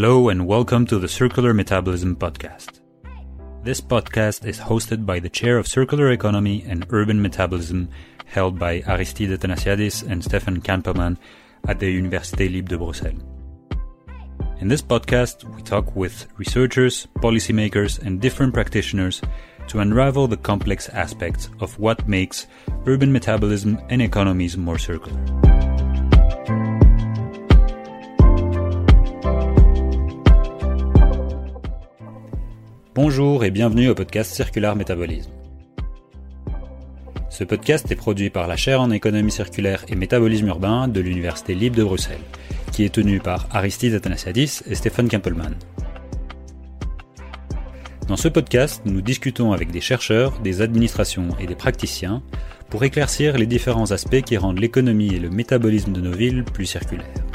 Hello and welcome to the Circular Metabolism Podcast. This podcast is hosted by the Chair of Circular Economy and Urban Metabolism held by Aristide Athanasiadis and Stefan Kampelman at the Université Libre de Bruxelles. In this podcast, we talk with researchers, policymakers, and different practitioners to unravel the complex aspects of what makes urban metabolism and economies more circular. Bonjour et bienvenue au podcast Circular Métabolisme. Ce podcast est produit par la chaire en économie circulaire et métabolisme urbain de l'Université libre de Bruxelles, qui est tenue par Aristide Athanasiadis et Stéphane Kampelman. Dans ce podcast, nous discutons avec des chercheurs, des administrations et des praticiens pour éclaircir les différents aspects qui rendent l'économie et le métabolisme de nos villes plus circulaires.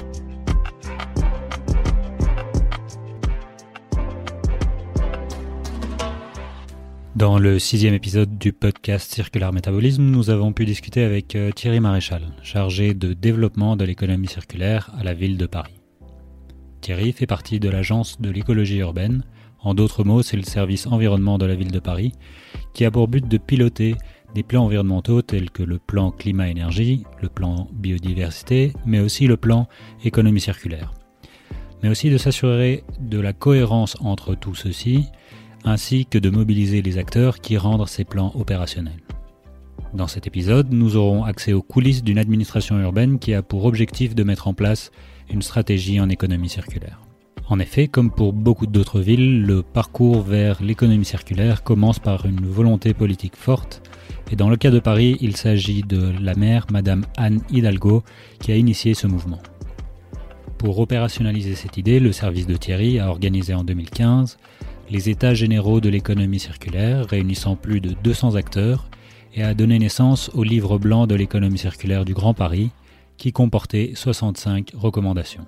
Dans le sixième épisode du podcast Circular Métabolisme, nous avons pu discuter avec euh, Thierry Maréchal, chargé de développement de l'économie circulaire à la ville de Paris. Thierry fait partie de l'agence de l'écologie urbaine, en d'autres mots c'est le service environnement de la ville de Paris, qui a pour but de piloter des plans environnementaux tels que le plan climat-énergie, le plan biodiversité, mais aussi le plan économie circulaire. Mais aussi de s'assurer de la cohérence entre tout ceci ainsi que de mobiliser les acteurs qui rendent ces plans opérationnels. Dans cet épisode, nous aurons accès aux coulisses d'une administration urbaine qui a pour objectif de mettre en place une stratégie en économie circulaire. En effet, comme pour beaucoup d'autres villes, le parcours vers l'économie circulaire commence par une volonté politique forte, et dans le cas de Paris, il s'agit de la maire, Madame Anne Hidalgo, qui a initié ce mouvement. Pour opérationnaliser cette idée, le service de Thierry a organisé en 2015 les États généraux de l'économie circulaire, réunissant plus de 200 acteurs, et a donné naissance au livre blanc de l'économie circulaire du Grand Paris, qui comportait 65 recommandations.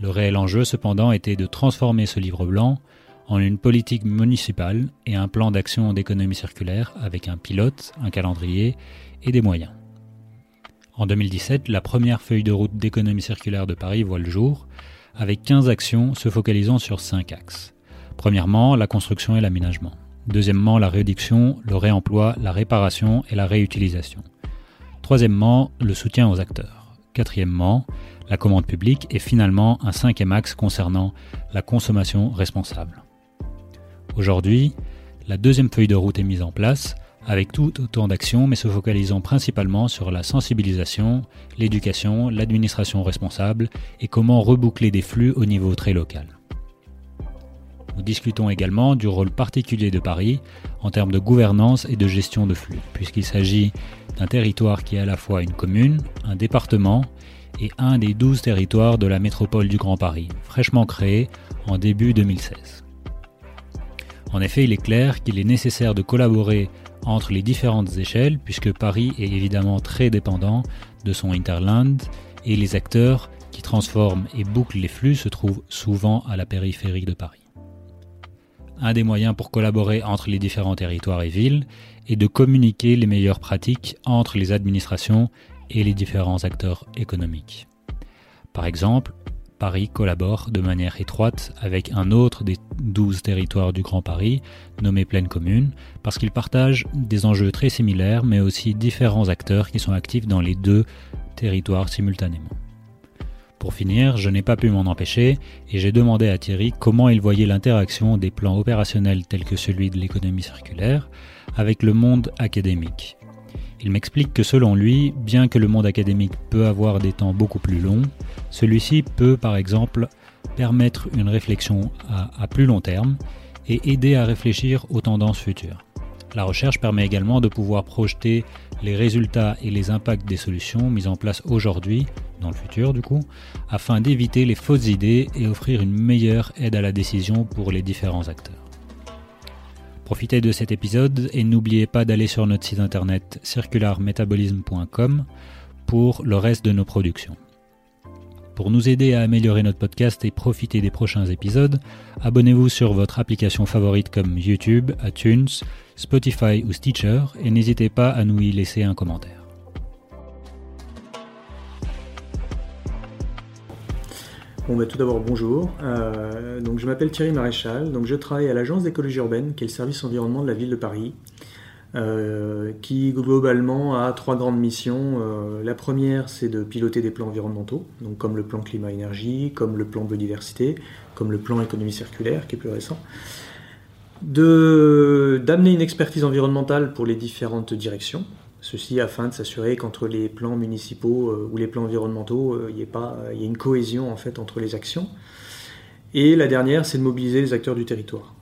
Le réel enjeu cependant était de transformer ce livre blanc en une politique municipale et un plan d'action d'économie circulaire avec un pilote, un calendrier et des moyens. En 2017, la première feuille de route d'économie circulaire de Paris voit le jour, avec 15 actions se focalisant sur 5 axes. Premièrement, la construction et l'aménagement. Deuxièmement, la réduction, le réemploi, la réparation et la réutilisation. Troisièmement, le soutien aux acteurs. Quatrièmement, la commande publique et finalement un cinquième axe concernant la consommation responsable. Aujourd'hui, la deuxième feuille de route est mise en place avec tout autant d'actions mais se focalisant principalement sur la sensibilisation, l'éducation, l'administration responsable et comment reboucler des flux au niveau très local. Nous discutons également du rôle particulier de Paris en termes de gouvernance et de gestion de flux, puisqu'il s'agit d'un territoire qui est à la fois une commune, un département et un des douze territoires de la métropole du Grand Paris, fraîchement créé en début 2016. En effet, il est clair qu'il est nécessaire de collaborer entre les différentes échelles, puisque Paris est évidemment très dépendant de son Interland et les acteurs qui transforment et bouclent les flux se trouvent souvent à la périphérie de Paris un des moyens pour collaborer entre les différents territoires et villes est de communiquer les meilleures pratiques entre les administrations et les différents acteurs économiques. Par exemple, Paris collabore de manière étroite avec un autre des 12 territoires du Grand Paris, nommé Pleine Commune, parce qu'ils partagent des enjeux très similaires, mais aussi différents acteurs qui sont actifs dans les deux territoires simultanément. Pour finir, je n'ai pas pu m'en empêcher et j'ai demandé à Thierry comment il voyait l'interaction des plans opérationnels tels que celui de l'économie circulaire avec le monde académique. Il m'explique que selon lui, bien que le monde académique peut avoir des temps beaucoup plus longs, celui-ci peut par exemple permettre une réflexion à, plus long terme et aider à réfléchir aux tendances futures. La recherche permet également de pouvoir projeter les résultats et les impacts des solutions mises en place aujourd'hui, dans le futur du coup, afin d'éviter les fausses idées et offrir une meilleure aide à la décision pour les différents acteurs. Profitez de cet épisode et n'oubliez pas d'aller sur notre site internet circularmetabolism.com pour le reste de nos productions. Pour nous aider à améliorer notre podcast et profiter des prochains épisodes, abonnez-vous sur votre application favorite comme YouTube, iTunes, Spotify ou Stitcher et n'hésitez pas à nous y laisser un commentaire. Bon, bah, tout d'abord, bonjour. Euh, donc, je m'appelle Thierry Maréchal. Donc, je travaille à l'Agence d'écologie urbaine, qui est le service environnement de la ville de Paris, euh, qui globalement a trois grandes missions. Euh, la première, c'est de piloter des plans environnementaux, donc comme le plan climat-énergie, comme le plan biodiversité, comme le plan économie circulaire, qui est plus récent. D'amener une expertise environnementale pour les différentes directions, Ceci afin de s'assurer qu'entre les plans municipaux euh, ou les plans environnementaux, il y, y ait une cohésion en fait entre les actions. Et la dernière, c'est de mobiliser les acteurs du territoire.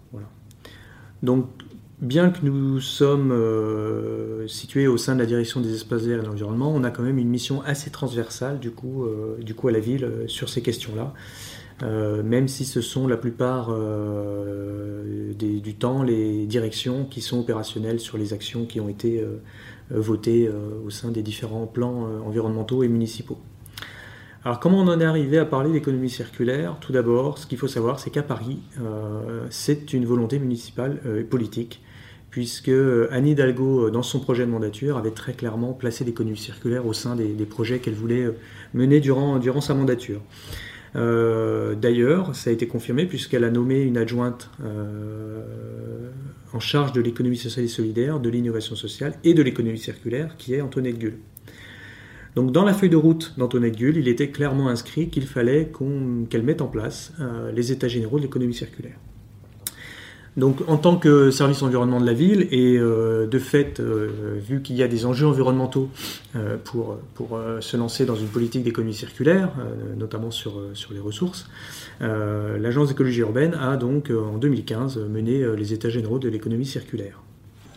Donc, bien que nous sommes euh, situés au sein de la direction des espaces verts et de l'environnement, on a quand même une mission assez transversale du coup, du coup à la ville sur ces questions-là. même si ce sont la plupart du temps les directions qui sont opérationnelles sur les actions qui ont été euh, euh, au sein des différents plans euh, environnementaux et municipaux. Alors comment on en est arrivé à parler d'économie circulaire? Tout d'abord, ce qu'il faut savoir, c'est qu'à Paris, c'est une volonté municipale et politique, puisque Anne Hidalgo, dans son projet de mandature, avait très clairement placé l'économie circulaire au sein des, projets qu'elle voulait mener durant, sa mandature. D'ailleurs, ça a été confirmé puisqu'elle a nommé une adjointe en charge de l'économie sociale et solidaire, de l'innovation sociale et de l'économie circulaire, qui est Antoinette Gull. Donc dans la feuille de route d'Antoinette Gull, il était clairement inscrit qu'il fallait qu'elle mette en place euh, les états généraux de l'économie circulaire. Donc en tant que service environnement de la ville, et euh, de fait, euh, vu qu'il y a des enjeux environnementaux pour, pour se lancer dans une politique d'économie circulaire, notamment sur, les ressources, euh, l'Agence d'écologie urbaine a donc euh, en 2015 mené euh, les états généraux de l'économie circulaire.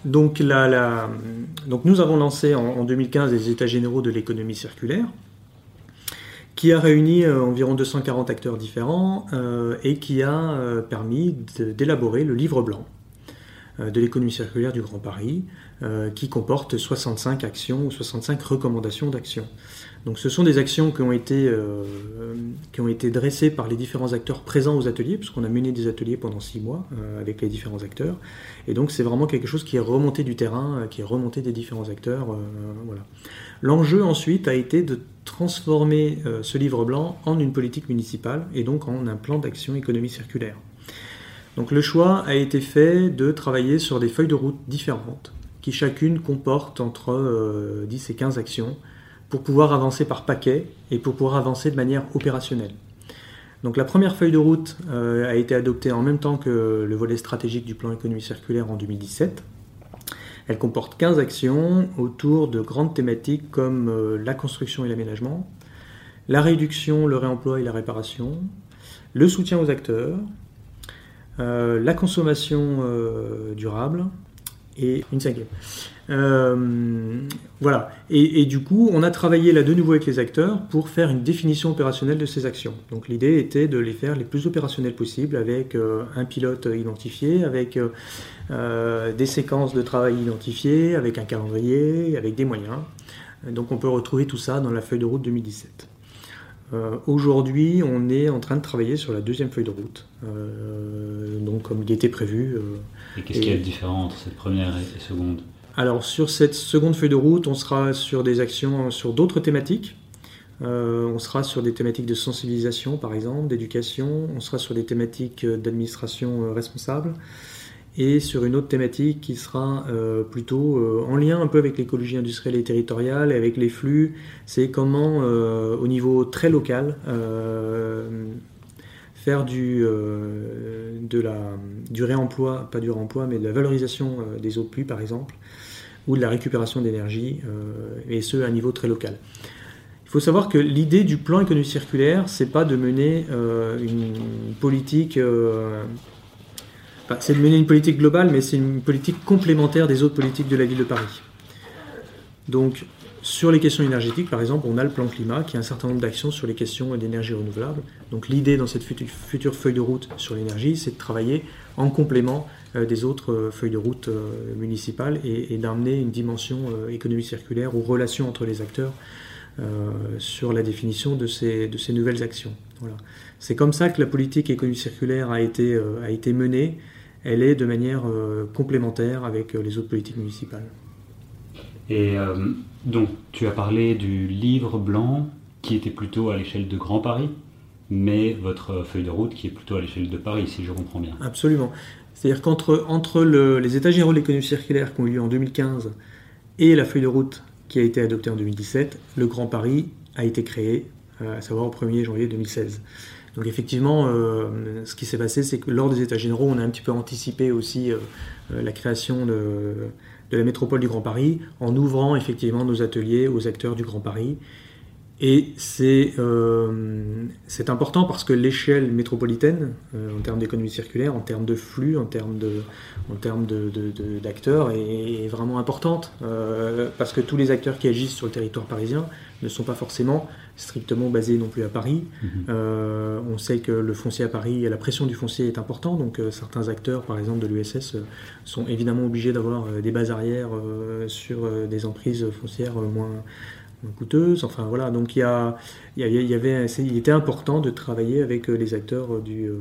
Donc, nous avons lancé en, 2015 les états généraux de l'économie circulaire, qui a réuni environ 240 acteurs différents et qui a permis d'élaborer le livre blanc de l'économie circulaire du Grand Paris, qui comporte 65 actions ou 65 recommandations d'actions. Donc ce sont des actions qui ont été, euh, qui ont été dressées par les différents acteurs présents aux ateliers, puisqu'on a mené des ateliers pendant six mois euh, avec les différents acteurs. Et donc c'est vraiment quelque chose qui est remonté du terrain, euh, qui est remonté des différents acteurs. voilà. L'enjeu ensuite a été de transformer ce livre blanc en une politique municipale et donc en un plan d'action économie circulaire. Donc le choix a été fait de travailler sur des feuilles de route différentes, qui chacune comporte entre 10 et 15 actions pour pouvoir avancer par paquet et pour pouvoir avancer de manière opérationnelle. Donc la première feuille de route euh, a été adoptée en même temps que le volet stratégique du plan économie circulaire en 2017. Elle comporte 15 actions autour de grandes thématiques comme euh, la construction et l'aménagement, la réduction, le réemploi et la réparation, le soutien aux acteurs, euh, la consommation durable et une cinquième. Euh, voilà. Et, du coup, on a travaillé là de nouveau avec les acteurs pour faire une définition opérationnelle de ces actions. Donc l'idée était de les faire les plus opérationnelles possibles avec euh, un pilote identifié, avec euh, des séquences de travail identifiées, avec un calendrier, avec des moyens. Donc on peut retrouver tout ça dans la feuille de route 2017. Aujourd'hui, on est en train de travailler sur la deuxième feuille de route, donc comme il était prévu. et qu'est-ce qu'il y a de différent entre cette première et seconde? Alors sur cette seconde feuille de route, on sera sur des actions sur d'autres thématiques. Euh, on sera sur des thématiques de sensibilisation, par exemple, d'éducation. On sera sur des thématiques d'administration euh, responsable et sur une autre thématique qui sera euh, plutôt en lien un peu avec l'écologie industrielle et territoriale et avec les flux. C'est comment, au niveau très local, faire du, du réemploi, pas du réemploi, mais de la valorisation des eaux de pluie, par exemple, ou de la récupération d'énergie, euh, et ce à un niveau très local. Il faut savoir que l'idée du plan économique circulaire, c'est pas de mener euh, une politique, euh, c'est de mener une politique globale, mais c'est une politique complémentaire des autres politiques de la ville de Paris. Donc, sur les questions énergétiques, par exemple, on a le plan climat qui a un certain nombre d'actions sur les questions d'énergie renouvelable. Donc l'idée dans cette future feuille de route sur l'énergie, c'est de travailler en complément euh, des autres euh, feuilles de route euh, municipales et, d'amener une dimension économie circulaire ou relation entre les acteurs sur la définition de ces, de ces nouvelles actions. Voilà. C'est comme ça que la politique économie circulaire a été, a été menée. Elle est de manière complémentaire avec les autres politiques municipales. Et donc, tu as parlé du livre blanc qui était plutôt à l'échelle de Grand Paris, mais votre feuille de route qui est plutôt à l'échelle de Paris, si je comprends bien. Absolument. C'est-à-dire qu'entre entre les États généraux de l'économie circulaire qui ont eu lieu en 2015 et la feuille de route qui a été adoptée en 2017, le Grand Paris a été créé, euh, à savoir au 1er janvier 2016. Donc effectivement, euh, ce qui s'est passé, c'est que lors des États généraux, on a un petit peu anticipé aussi euh, la création de, de, la métropole du Grand Paris en ouvrant effectivement nos ateliers aux acteurs du Grand Paris et euh, c'est important parce que l'échelle métropolitaine, euh, en termes d'économie circulaire, en termes de flux, en termes d'acteurs, de, est, vraiment importante. Euh, parce que tous les acteurs qui agissent sur le territoire parisien ne sont pas forcément strictement basés non plus à Paris. Mhm. on sait que le foncier à Paris, la pression du foncier est importante, donc certains acteurs, par exemple de l'USS, sont évidemment obligés d'avoir des bases arrières sur des emprises foncières moins coûteuse. Enfin voilà, donc il, y a, il, y avait, il était important de travailler avec euh, les acteurs euh, du, euh,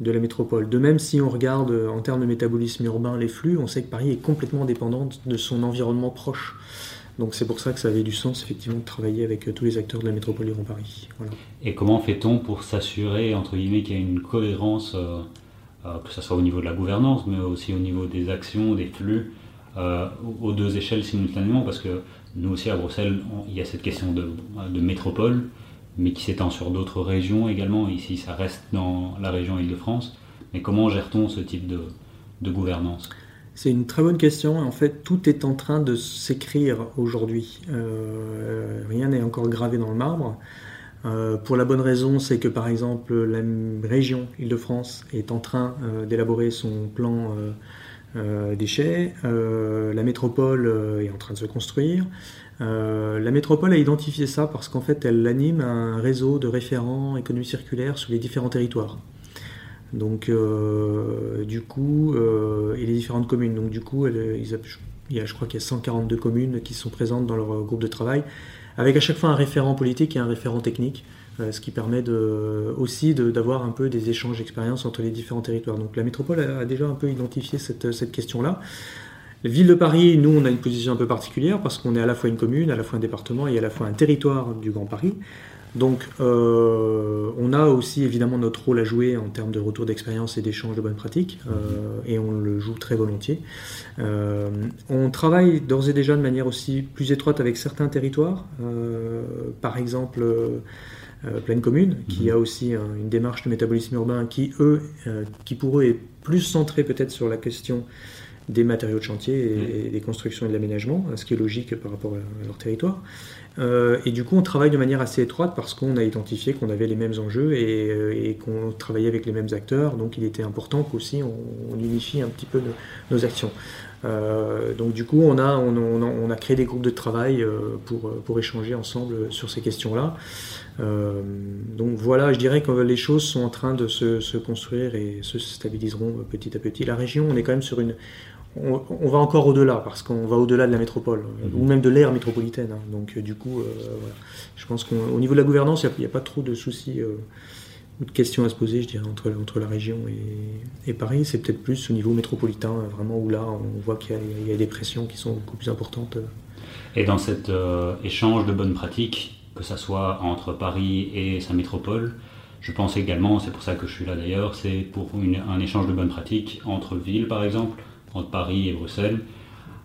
de la métropole. De même, si on regarde en termes de métabolisme urbain les flux, on sait que Paris est complètement dépendant de son environnement proche. Donc c'est pour ça que ça avait du sens effectivement de travailler avec tous les acteurs de la métropole du Grand Paris. Et comment fait-on pour s'assurer entre guillemets qu'il y a une cohérence, que ce soit au niveau de la gouvernance, mais aussi au niveau des actions, des flux, aux deux échelles simultanément? Parce que nous aussi à Bruxelles, il y a cette question de, métropole, mais qui s'étend sur d'autres régions également. Ici, ça reste dans la région Île-de-France. Mais comment gère-t-on ce type de, gouvernance? C'est une très bonne question. En fait, tout est en train de s'écrire aujourd'hui. Euh, rien n'est encore gravé dans le marbre. Euh, pour la bonne raison, c'est que par exemple, la région Île-de-France est en train euh, d'élaborer son plan déchets. Euh, la métropole euh, est en train de se construire. la métropole a identifié ça parce qu'en fait, elle anime un réseau de référents économie circulaire sur les différents territoires. Donc, du coup, et les différentes communes. Donc, du coup, il y a, je crois qu'il y a 142 communes qui sont présentes dans leur groupe de travail, avec à chaque fois un référent politique et un référent technique. Euh, ce qui permet de, aussi d'avoir un peu des échanges d'expériences entre les différents territoires. Donc la métropole a, déjà un peu identifié cette, cette question-là. La ville de Paris, nous, on a une position un peu particulière parce qu'on est à la fois une commune, à la fois un département et à la fois un territoire du Grand Paris. Donc, euh, on a aussi évidemment notre rôle à jouer en termes de retour d'expérience et d'échange de bonnes pratiques, euh, et on le joue très volontiers. on travaille d'ores et déjà de manière aussi plus étroite avec certains territoires. par exemple, pleine commune, qui mhm. a aussi une démarche de métabolisme urbain qui, eux, euh, qui pour eux est plus centrée peut-être sur la question des matériaux de chantier et, mhm. des constructions et de l'aménagement, ce qui est logique par rapport à, leur territoire. Euh, et du coup, on travaille de manière assez étroite parce qu'on a identifié qu'on avait les mêmes enjeux et, qu'on travaillait avec les mêmes acteurs. Donc, il était important qu'aussi on, on unifie un petit peu nos actions. donc, du coup, on a, on, on, a créé des groupes de travail pour, pour échanger ensemble sur ces questions-là. Euh, donc voilà, je dirais que les choses sont en train de se, construire et se stabiliseront petit à petit. La région, on est quand même sur une... On, va encore au-delà, parce qu'on va au-delà de la métropole, mhm. ou même de l'ère métropolitaine. Hein. Donc du coup, euh, je pense qu'au niveau de la gouvernance, il n'y a, pas trop de soucis euh, ou de questions à se poser, je dirais, entre, entre la région et, Paris. C'est peut-être plus au niveau métropolitain, vraiment, où là, on voit qu'il y, a des pressions qui sont beaucoup plus importantes. Et dans cet échange de bonnes pratiques, que ça soit entre Paris et sa métropole. Je pense également, c'est pour ça que je suis là d'ailleurs, c'est pour un échange de bonnes pratiques entre villes par exemple, entre Paris et Bruxelles.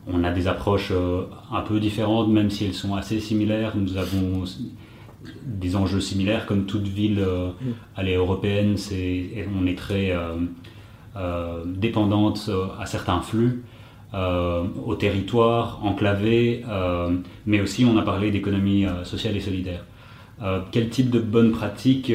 On a des approches euh, un peu différentes, même si elles sont assez similaires. Nous avons des enjeux similaires, comme toute ville euh, mm. européenne, on est très euh, dépendante à certains flux. Euh, au territoire, enclavé, euh, mais aussi on a parlé d'économie euh, sociale et solidaire. quel type de bonnes pratiques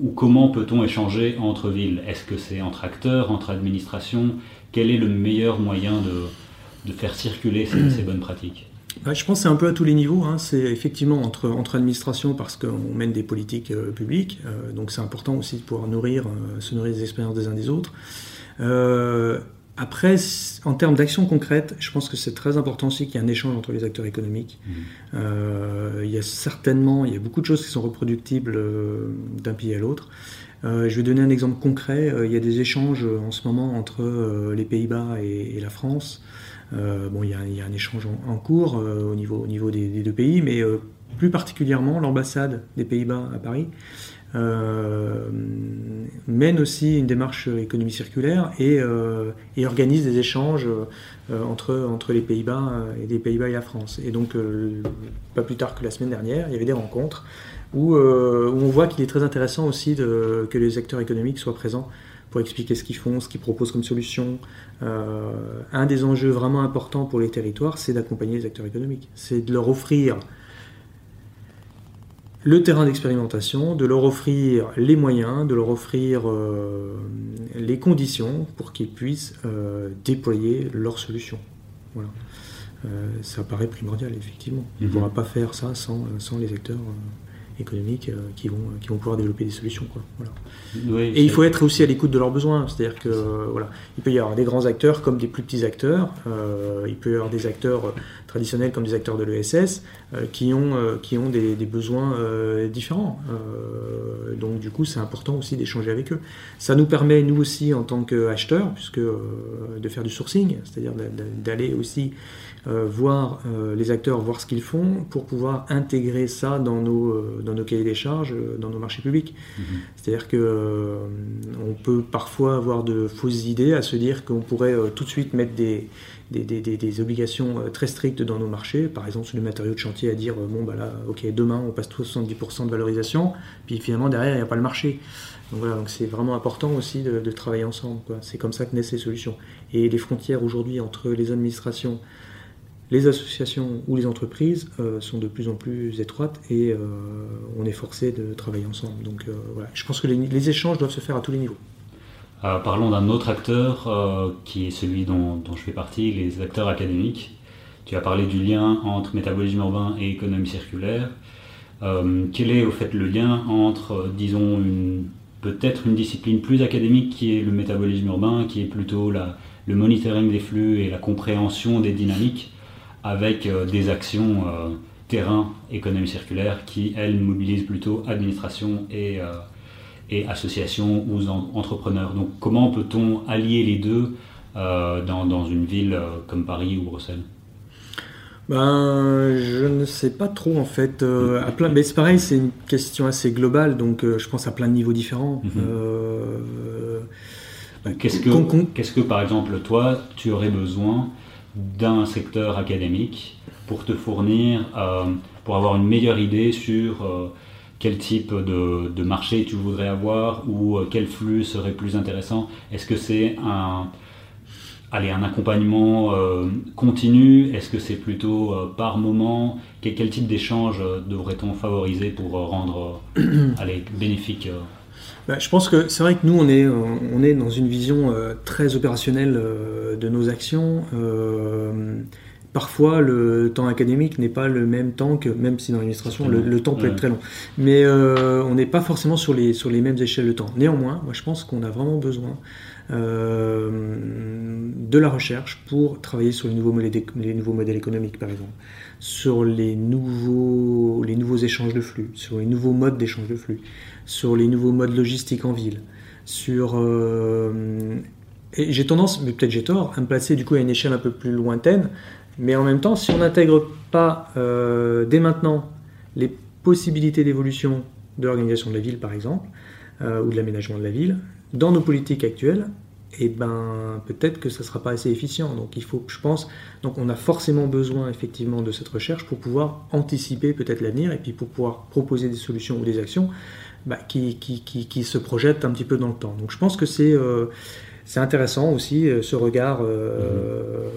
ou comment peut-on échanger entre villes? Est-ce que c'est entre acteurs, entre administrations? Quel est le meilleur moyen de, faire circuler ces, bonnes pratiques? Bah, je pense c'est un peu à tous les niveaux. Hein. C'est effectivement entre, entre administrations parce qu'on mène des politiques publiques. donc c'est important aussi de pouvoir nourrir, se nourrir des expériences des uns des autres. Après, en termes d'action concrète, je pense que c'est très important aussi qu'il y ait un échange entre les acteurs économiques. Mmh. Euh, il y a certainement, il y a beaucoup de choses qui sont reproductibles euh, d'un pays à l'autre. Euh, je vais donner un exemple concret. il y a des échanges en ce moment entre les Pays-Bas et, la France. bon, il y, a, un échange en, cours au niveau, au niveau des, des, deux pays, mais plus particulièrement l'ambassade des Pays-Bas à Paris mène aussi une démarche économie circulaire et, et organise des échanges entre, entre les Pays-Bas et Pays-Bas et la France. Et donc, pas plus tard que la semaine dernière, il y avait des rencontres où, on voit qu'il est très intéressant aussi que les acteurs économiques soient présents pour expliquer ce qu'ils font, ce qu'ils proposent comme solution. Euh, un des enjeux vraiment importants pour les territoires, c'est d'accompagner les acteurs économiques. C'est de leur offrir le terrain d'expérimentation, de leur offrir les moyens, de leur offrir euh, les conditions pour qu'ils puissent euh, déployer leurs solutions. Voilà. ça paraît primordial, effectivement. On ne mhm. pourra pas faire ça sans, sans les acteurs économiques euh, qui, vont, qui vont pouvoir développer des solutions. Quoi. Voilà. et il faut être aussi à l'écoute de leurs besoins. C'est-à-dire que voilà, il peut y avoir des grands acteurs comme des plus petits acteurs. Euh, il peut y avoir des acteurs traditionnels comme des acteurs de l'ESS euh, qui ont, qui ont des, des besoins différents. donc du coup, c'est important aussi d'échanger avec eux. Ça nous permet, nous aussi, en tant qu'acheteurs, puisque de faire du sourcing, c'est-à-dire d'aller aussi euh, voir euh, les acteurs, voir ce qu'ils font, pour pouvoir intégrer ça dans nos, euh, dans nos cahiers des charges, dans nos marchés publics. Mhm. C'est-à-dire que on peut parfois avoir de fausses idées à se dire qu'on pourrait tout de suite mettre des, des, des, des, obligations très strictes dans nos marchés, par exemple sur les matériaux de chantier, à dire bon bah là, ok, demain on passe tout 70% de valorisation, puis finalement derrière il n'y a pas le marché. Donc voilà, donc c'est vraiment important aussi de, de travailler ensemble. C'est comme ça que naissent les solutions. Et les frontières aujourd'hui entre les administrations, les associations ou les entreprises euh, sont de plus en plus étroites et euh, on est forcé de travailler ensemble. Donc euh, voilà, je pense que les, échanges doivent se faire à tous les niveaux. parlons d'un autre acteur qui est celui dont, je fais partie, les acteurs académiques. Tu as parlé du lien entre métabolisme urbain et économie circulaire. quel est au fait le lien entre, disons, peut-être une discipline plus académique qui est le métabolisme urbain, qui est plutôt la, le monitoring des flux et la compréhension des dynamiques, avec euh, des actions euh, terrain, économie circulaire, qui, elles, mobilisent plutôt administration et, euh, et associations ou entrepreneurs. Donc comment peut-on allier les deux dans, dans, une ville comme Paris ou Bruxelles? Ben, je ne sais pas trop en fait. à plein, mais c'est pareil, c'est une question assez globale, donc je pense à plein de niveaux différents. Mhm. qu'est-ce que, qu'est-ce que, par exemple, toi, tu aurais besoin d'un secteur académique pour te fournir, euh, pour avoir une meilleure idée sur euh, quel type de, marché tu voudrais avoir ou euh, quel flux serait plus intéressant. Est-ce que c'est un, allez, un accompagnement continu? Est-ce que c'est plutôt par moment? Quel, quel type d'échange devrait-on favoriser pour rendre allez, bénéfique bah, je pense que c'est vrai que nous, on est, on est dans une vision euh, très opérationnelle euh, de nos actions. Euh, parfois, le temps académique n'est pas le même temps que, même si dans l'administration, le, temps peut être très long. Mais on n'est pas forcément sur les, sur les mêmes échelles de temps. Néanmoins, moi, je pense qu'on a vraiment besoin de la recherche pour travailler sur les nouveaux modèles, économiques, par exemple, sur les nouveaux, échanges de flux, sur les nouveaux modes d'échange de flux. Sur les nouveaux modes logistiques en ville, sur... Euh, j'ai tendance, mais peut-être j'ai tort, à me placer du coup à une échelle un peu plus lointaine, mais en même temps, si on n'intègre pas euh, dès maintenant les possibilités d'évolution de l'organisation de la ville, par exemple, euh, ou de l'aménagement de la ville, dans nos politiques actuelles, et eh ben peut-être que ça ne sera pas assez efficient. Donc il faut, je pense, donc on a forcément besoin effectivement de cette recherche pour pouvoir anticiper peut-être l'avenir et puis pour pouvoir proposer des solutions ou des actions bah, qui, qui, qui, se projette un petit peu dans le temps. Donc je pense que c'est euh, c'est intéressant aussi euh, ce regard, euh,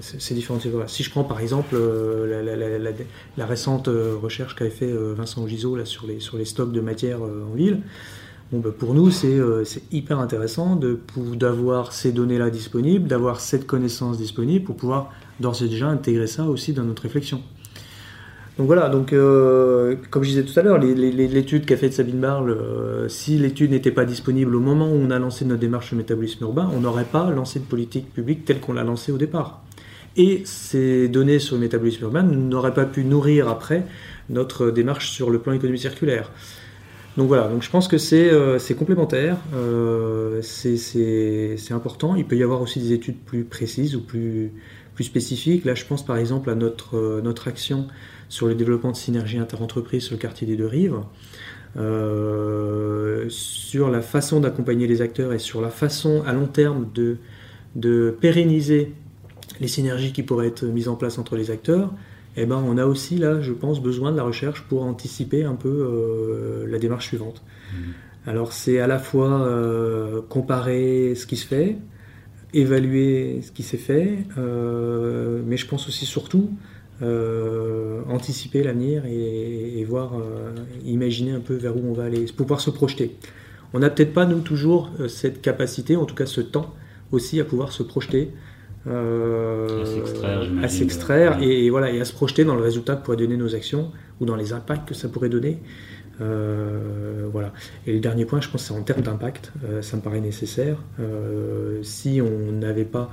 mm-hmm. ces différentes Si je prends par exemple la, récente recherche qu'avait fait Vincent Gisot là, sur, les, sur les stocks de matière en ville, bah, pour nous c'est hyper intéressant d'avoir ces données-là disponibles, d'avoir cette connaissance disponible pour pouvoir d'ores et déjà intégrer ça aussi dans notre réflexion. Donc voilà, donc euh, comme je disais tout à l'heure, l'étude qu'a faite Sabine Barle, euh, si l'étude n'était pas disponible au moment où on a lancé notre démarche sur métabolisme urbain, on n'aurait pas lancé de politique publique telle qu'on l'a lancée au départ. Et ces données sur le métabolisme urbain n'auraient pas pu nourrir après notre démarche sur le plan économie circulaire. Donc voilà, donc je pense que c'est euh, complémentaire, c'est important. Il peut y avoir aussi des études plus précises ou plus, plus spécifiques. Là, je pense par exemple à notre, notre action sur le développement de synergies interentreprises sur le quartier des Deux Rives. sur la façon d'accompagner les acteurs et sur la façon à long terme de, de pérenniser les synergies qui pourraient être mises en place entre les acteurs, eh ben, on a aussi là, je pense, besoin de la recherche pour anticiper un peu euh, la démarche suivante. Mmh. Alors c'est à la fois euh, comparer ce qui se fait, évaluer ce qui s'est fait, euh, mais je pense aussi surtout anticiper l'avenir et, voir, imaginer un peu vers où on va aller, pour pouvoir se projeter. On n'a peut-être pas, nous, toujours cette capacité, en tout cas ce temps aussi à pouvoir se projeter euh, à s'extraire et, voilà, et à se projeter dans le résultat que pourraient donner nos actions ou dans les impacts que ça pourrait donner. Euh, voilà. Et le dernier point, je pense, c'est en termes d'impact. Euh, ça me paraît nécessaire. si on n'avait pas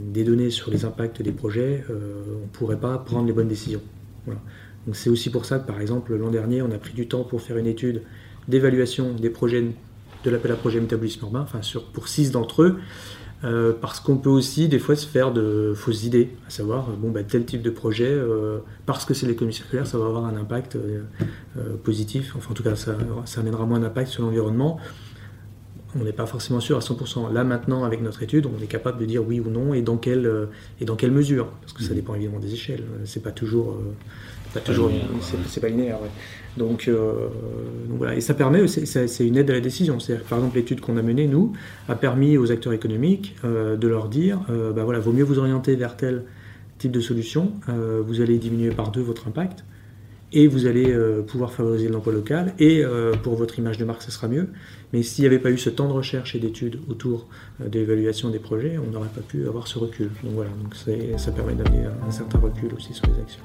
des données sur les impacts des projets, on ne pourrait pas prendre les bonnes décisions. Voilà. Donc c'est aussi pour ça que, par exemple, l'an dernier, on a pris du temps pour faire une étude d'évaluation des projets de l'appel à projet métabolisme urbain, enfin sur, pour six d'entre eux. Euh, parce qu'on peut aussi des fois se faire de fausses idées, à savoir bon bah, tel type de projet, euh, parce que c'est l'économie circulaire, ça va avoir un impact euh, positif, enfin en tout cas ça, ça amènera moins d'impact sur l'environnement. On n'est pas forcément sûr à 100%. Là maintenant avec notre étude, on est capable de dire oui ou non et dans quelle, et dans quelle mesure, parce que ça mmh. dépend évidemment des échelles. C'est pas toujours, pas toujours, c'est pas linéaire. Euh, donc, voilà, et ça permet, c'est une aide à la décision. Par exemple, l'étude qu'on a menée, nous, a permis aux acteurs économiques euh, de leur dire, euh, bah voilà, vaut mieux vous orienter vers tel type de solution, vous allez diminuer par deux votre impact, et vous allez pouvoir favoriser l'emploi local, et pour votre image de marque, ce sera mieux. Mais s'il n'y avait pas eu ce temps de recherche et d'études autour de l'évaluation des projets, on n'aurait pas pu avoir ce recul. Donc voilà, donc ça permet d'amener un certain recul aussi sur les actions.